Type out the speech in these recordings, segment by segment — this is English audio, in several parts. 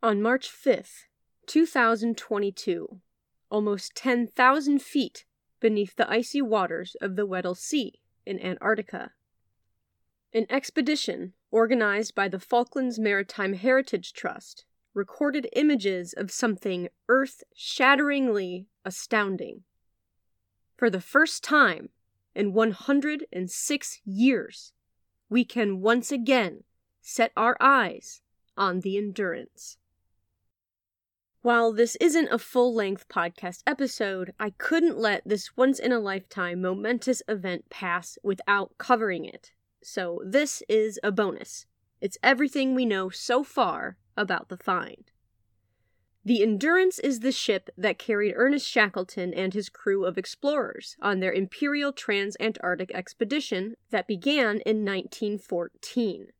On March 5th, 2022, almost 10,000 feet beneath the icy waters of the Weddell Sea in Antarctica, an expedition organized by the Falklands Maritime Heritage Trust recorded images of something earth shatteringly astounding. For the first time in 106 years, we can once again set our eyes on the Endurance. While this isn't a full length podcast episode, I couldn't let this once in a lifetime momentous event pass without covering it. So, this is a bonus. It's everything we know so far about the find. The Endurance is the ship that carried Ernest Shackleton and his crew of explorers on their Imperial Trans-Antarctic expedition that began in 1914.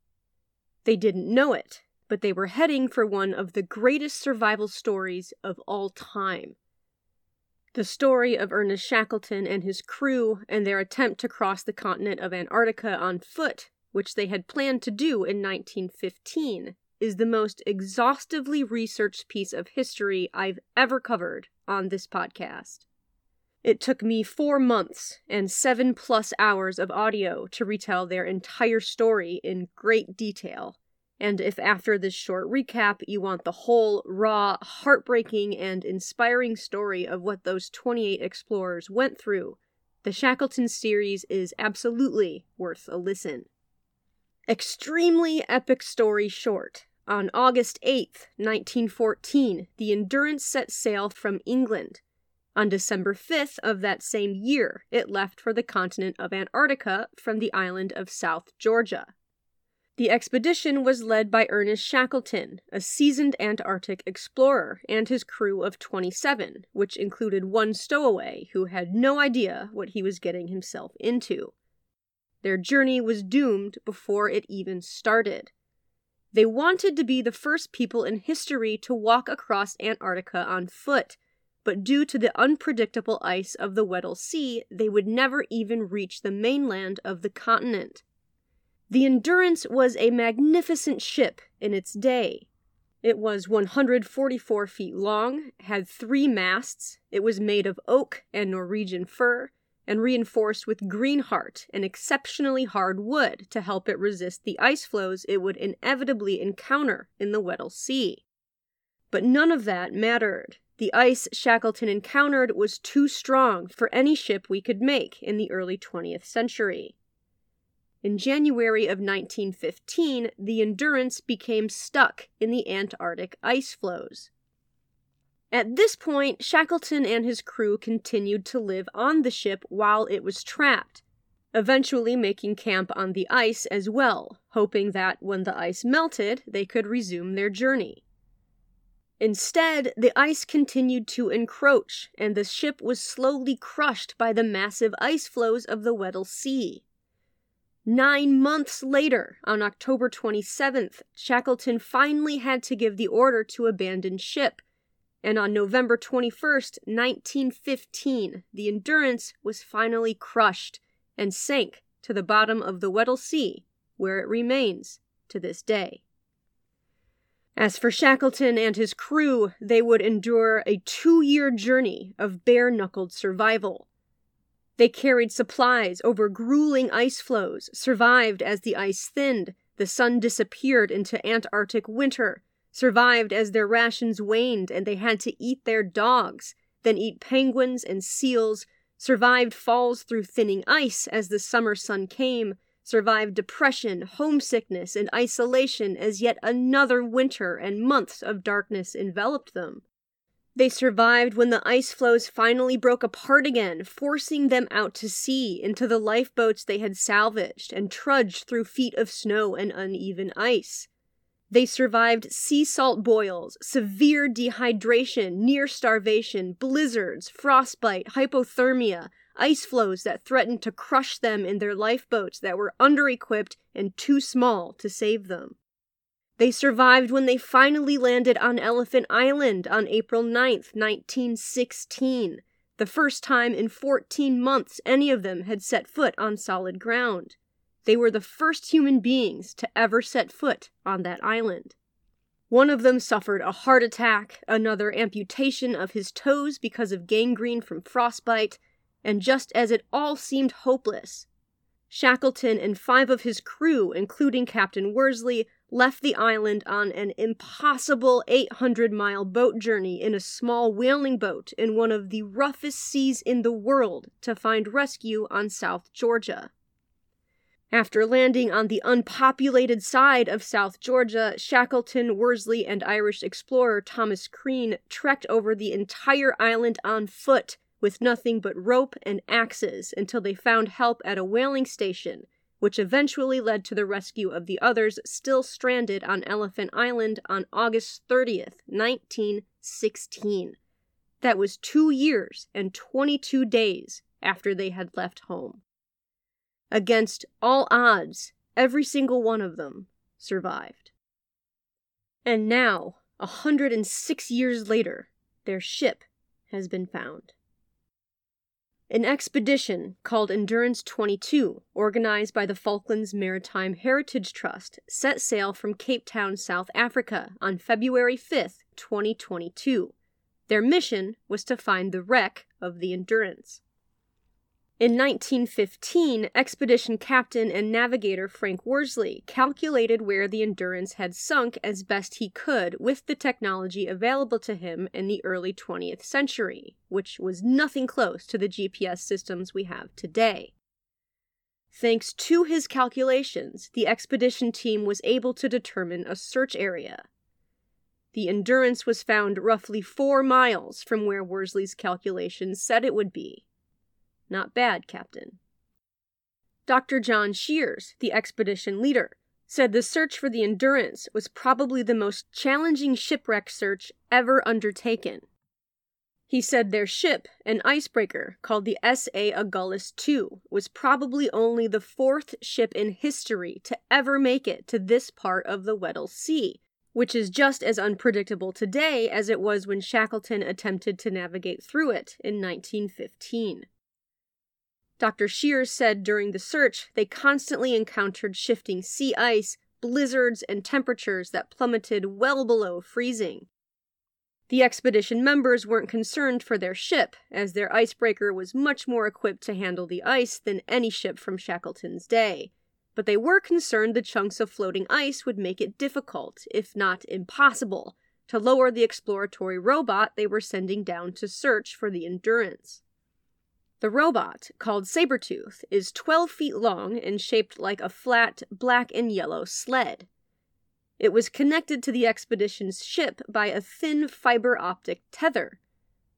They didn't know it, but they were heading for one of the greatest survival stories of all time. The story of Ernest Shackleton and his crew and their attempt to cross the continent of Antarctica on foot, which they had planned to do in 1915, is the most exhaustively researched piece of history I've ever covered on this podcast. It took me four months and seven plus hours of audio to retell their entire story in great detail. And if after this short recap you want the whole, raw, heartbreaking, and inspiring story of what those 28 explorers went through, the Shackleton series is absolutely worth a listen. Extremely epic story short. On August 8th, 1914, the Endurance set sail from England. On December 5th of that same year, it left for the continent of Antarctica from the island of South Georgia. The expedition was led by Ernest Shackleton, a seasoned Antarctic explorer, and his crew of 27, which included one stowaway who had no idea what he was getting himself into. Their journey was doomed before it even started. They wanted to be the first people in history to walk across Antarctica on foot, but due to the unpredictable ice of the Weddell Sea, they would never even reach the mainland of the continent. The Endurance was a magnificent ship in its day. It was 144 feet long, had three masts, it was made of oak and Norwegian fir, and reinforced with greenheart, an exceptionally hard wood, to help it resist the ice floes it would inevitably encounter in the Weddell Sea. But none of that mattered. The ice Shackleton encountered was too strong for any ship we could make in the early 20th century. In January of 1915, the Endurance became stuck in the Antarctic ice floes. At this point, Shackleton and his crew continued to live on the ship while it was trapped, eventually making camp on the ice as well, hoping that when the ice melted, they could resume their journey. Instead, the ice continued to encroach, and the ship was slowly crushed by the massive ice floes of the Weddell Sea. Nine months later, on October 27th, Shackleton finally had to give the order to abandon ship. And on November 21st, 1915, the Endurance was finally crushed and sank to the bottom of the Weddell Sea, where it remains to this day. As for Shackleton and his crew, they would endure a two year journey of bare knuckled survival they carried supplies over grueling ice floes, survived as the ice thinned, the sun disappeared into Antarctic winter, survived as their rations waned and they had to eat their dogs, then eat penguins and seals, survived falls through thinning ice as the summer sun came, survived depression, homesickness, and isolation as yet another winter and months of darkness enveloped them. They survived when the ice floes finally broke apart again, forcing them out to sea into the lifeboats they had salvaged and trudged through feet of snow and uneven ice. They survived sea salt boils, severe dehydration, near starvation, blizzards, frostbite, hypothermia, ice floes that threatened to crush them in their lifeboats that were under equipped and too small to save them. They survived when they finally landed on Elephant Island on April 9th, 1916, the first time in 14 months any of them had set foot on solid ground. They were the first human beings to ever set foot on that island. One of them suffered a heart attack, another amputation of his toes because of gangrene from frostbite, and just as it all seemed hopeless, Shackleton and five of his crew, including Captain Worsley, left the island on an impossible 800 mile boat journey in a small whaling boat in one of the roughest seas in the world to find rescue on South Georgia. After landing on the unpopulated side of South Georgia, Shackleton, Worsley, and Irish explorer Thomas Crean trekked over the entire island on foot with nothing but rope and axes until they found help at a whaling station, which eventually led to the rescue of the others still stranded on Elephant Island on August 30th, 1916. That was two years and 22 days after they had left home. Against all odds, every single one of them survived. And now, a hundred and six years later, their ship has been found. An expedition called Endurance 22, organized by the Falklands Maritime Heritage Trust, set sail from Cape Town, South Africa on February 5, 2022. Their mission was to find the wreck of the Endurance. In 1915, expedition captain and navigator Frank Worsley calculated where the Endurance had sunk as best he could with the technology available to him in the early 20th century, which was nothing close to the GPS systems we have today. Thanks to his calculations, the expedition team was able to determine a search area. The Endurance was found roughly four miles from where Worsley's calculations said it would be, not bad, Captain. Dr. John Shears, the expedition leader, said the search for the Endurance was probably the most challenging shipwreck search ever undertaken. He said their ship, an icebreaker called the S.A. Agulhas II, was probably only the fourth ship in history to ever make it to this part of the Weddell Sea, which is just as unpredictable today as it was when Shackleton attempted to navigate through it in 1915. Dr. Shears said during the search they constantly encountered shifting sea ice, blizzards, and temperatures that plummeted well below freezing. The expedition members weren't concerned for their ship, as their icebreaker was much more equipped to handle the ice than any ship from Shackleton's day. But they were concerned the chunks of floating ice would make it difficult, if not impossible, to lower the exploratory robot they were sending down to search for the Endurance. The robot, called Sabretooth, is 12 feet long and shaped like a flat, black and yellow sled. It was connected to the expedition's ship by a thin fiber optic tether.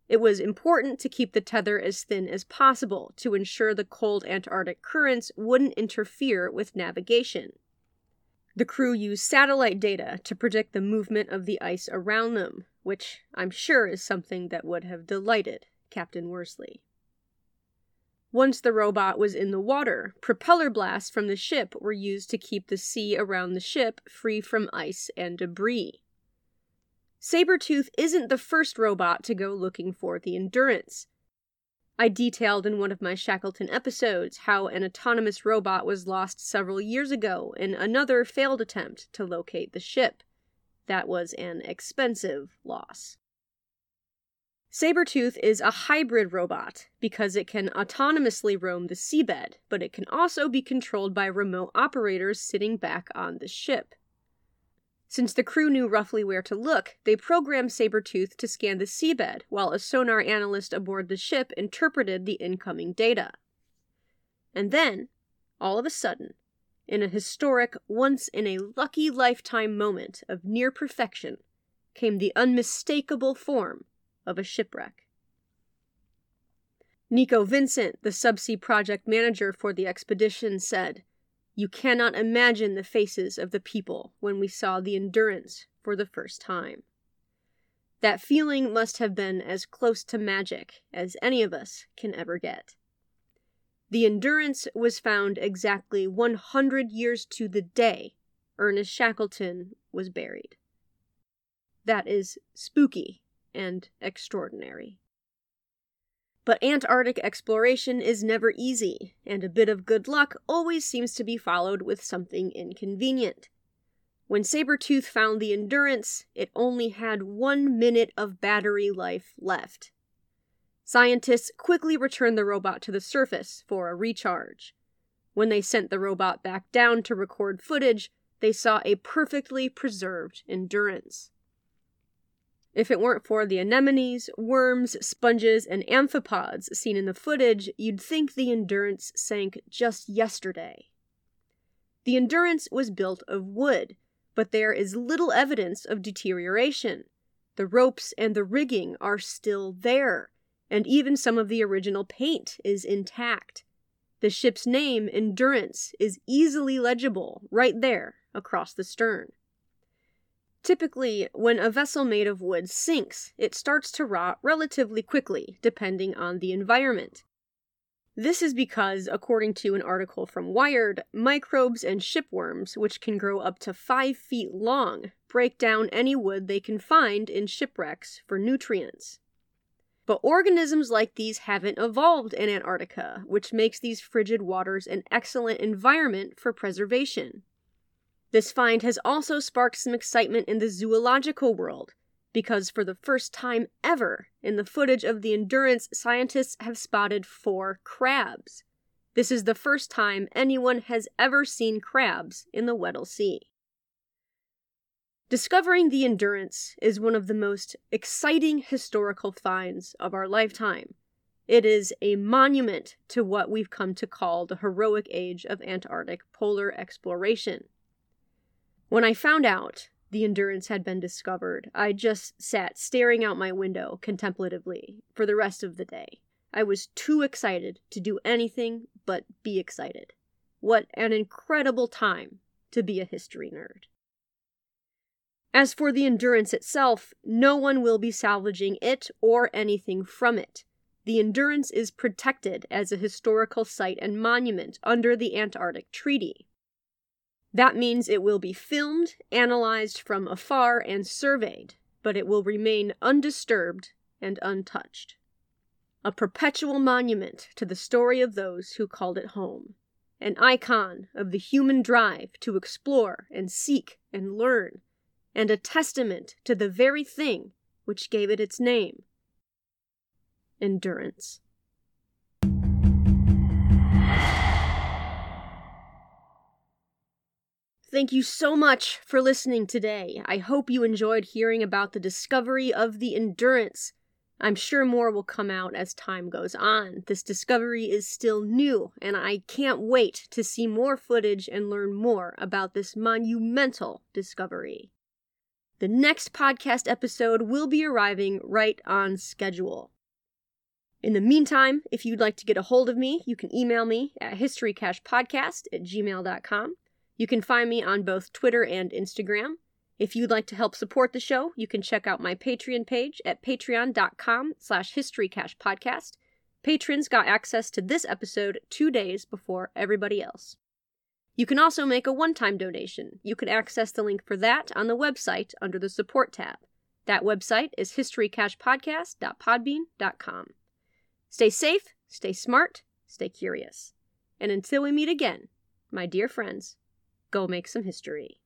It was important to keep the tether as thin as possible to ensure the cold Antarctic currents wouldn't interfere with navigation. The crew used satellite data to predict the movement of the ice around them, which I'm sure is something that would have delighted Captain Worsley. Once the robot was in the water, propeller blasts from the ship were used to keep the sea around the ship free from ice and debris. Sabretooth isn't the first robot to go looking for the Endurance. I detailed in one of my Shackleton episodes how an autonomous robot was lost several years ago in another failed attempt to locate the ship. That was an expensive loss. Sabretooth is a hybrid robot because it can autonomously roam the seabed, but it can also be controlled by remote operators sitting back on the ship. Since the crew knew roughly where to look, they programmed Sabretooth to scan the seabed while a sonar analyst aboard the ship interpreted the incoming data. And then, all of a sudden, in a historic, once in a lucky lifetime moment of near perfection, came the unmistakable form of a shipwreck. Nico Vincent, the subsea project manager for the expedition, said, You cannot imagine the faces of the people when we saw the Endurance for the first time. That feeling must have been as close to magic as any of us can ever get. The Endurance was found exactly 100 years to the day Ernest Shackleton was buried. That is spooky and extraordinary. But Antarctic exploration is never easy, and a bit of good luck always seems to be followed with something inconvenient. When Sabretooth found the Endurance, it only had one minute of battery life left. Scientists quickly returned the robot to the surface for a recharge. When they sent the robot back down to record footage, they saw a perfectly preserved Endurance. If it weren't for the anemones, worms, sponges, and amphipods seen in the footage, you'd think the Endurance sank just yesterday. The Endurance was built of wood, but there is little evidence of deterioration. The ropes and the rigging are still there, and even some of the original paint is intact. The ship's name, Endurance, is easily legible right there across the stern. Typically, when a vessel made of wood sinks, it starts to rot relatively quickly, depending on the environment. This is because, according to an article from Wired, microbes and shipworms, which can grow up to five feet long, break down any wood they can find in shipwrecks for nutrients. But organisms like these haven't evolved in Antarctica, which makes these frigid waters an excellent environment for preservation. This find has also sparked some excitement in the zoological world, because for the first time ever in the footage of the Endurance, scientists have spotted four crabs. This is the first time anyone has ever seen crabs in the Weddell Sea. Discovering the Endurance is one of the most exciting historical finds of our lifetime. It is a monument to what we've come to call the heroic age of Antarctic polar exploration. When I found out the Endurance had been discovered, I just sat staring out my window contemplatively for the rest of the day. I was too excited to do anything but be excited. What an incredible time to be a history nerd. As for the Endurance itself, no one will be salvaging it or anything from it. The Endurance is protected as a historical site and monument under the Antarctic Treaty. That means it will be filmed, analyzed from afar, and surveyed, but it will remain undisturbed and untouched. A perpetual monument to the story of those who called it home, an icon of the human drive to explore and seek and learn, and a testament to the very thing which gave it its name endurance. Thank you so much for listening today. I hope you enjoyed hearing about the discovery of the Endurance. I'm sure more will come out as time goes on. This discovery is still new, and I can't wait to see more footage and learn more about this monumental discovery. The next podcast episode will be arriving right on schedule. In the meantime, if you'd like to get a hold of me, you can email me at historycashpodcast at gmail.com. You can find me on both Twitter and Instagram. If you'd like to help support the show, you can check out my Patreon page at patreon.com slash historycashpodcast. Patrons got access to this episode two days before everybody else. You can also make a one-time donation. You can access the link for that on the website under the support tab. That website is historycashpodcast.podbean.com. Stay safe, stay smart, stay curious. And until we meet again, my dear friends, go make some history.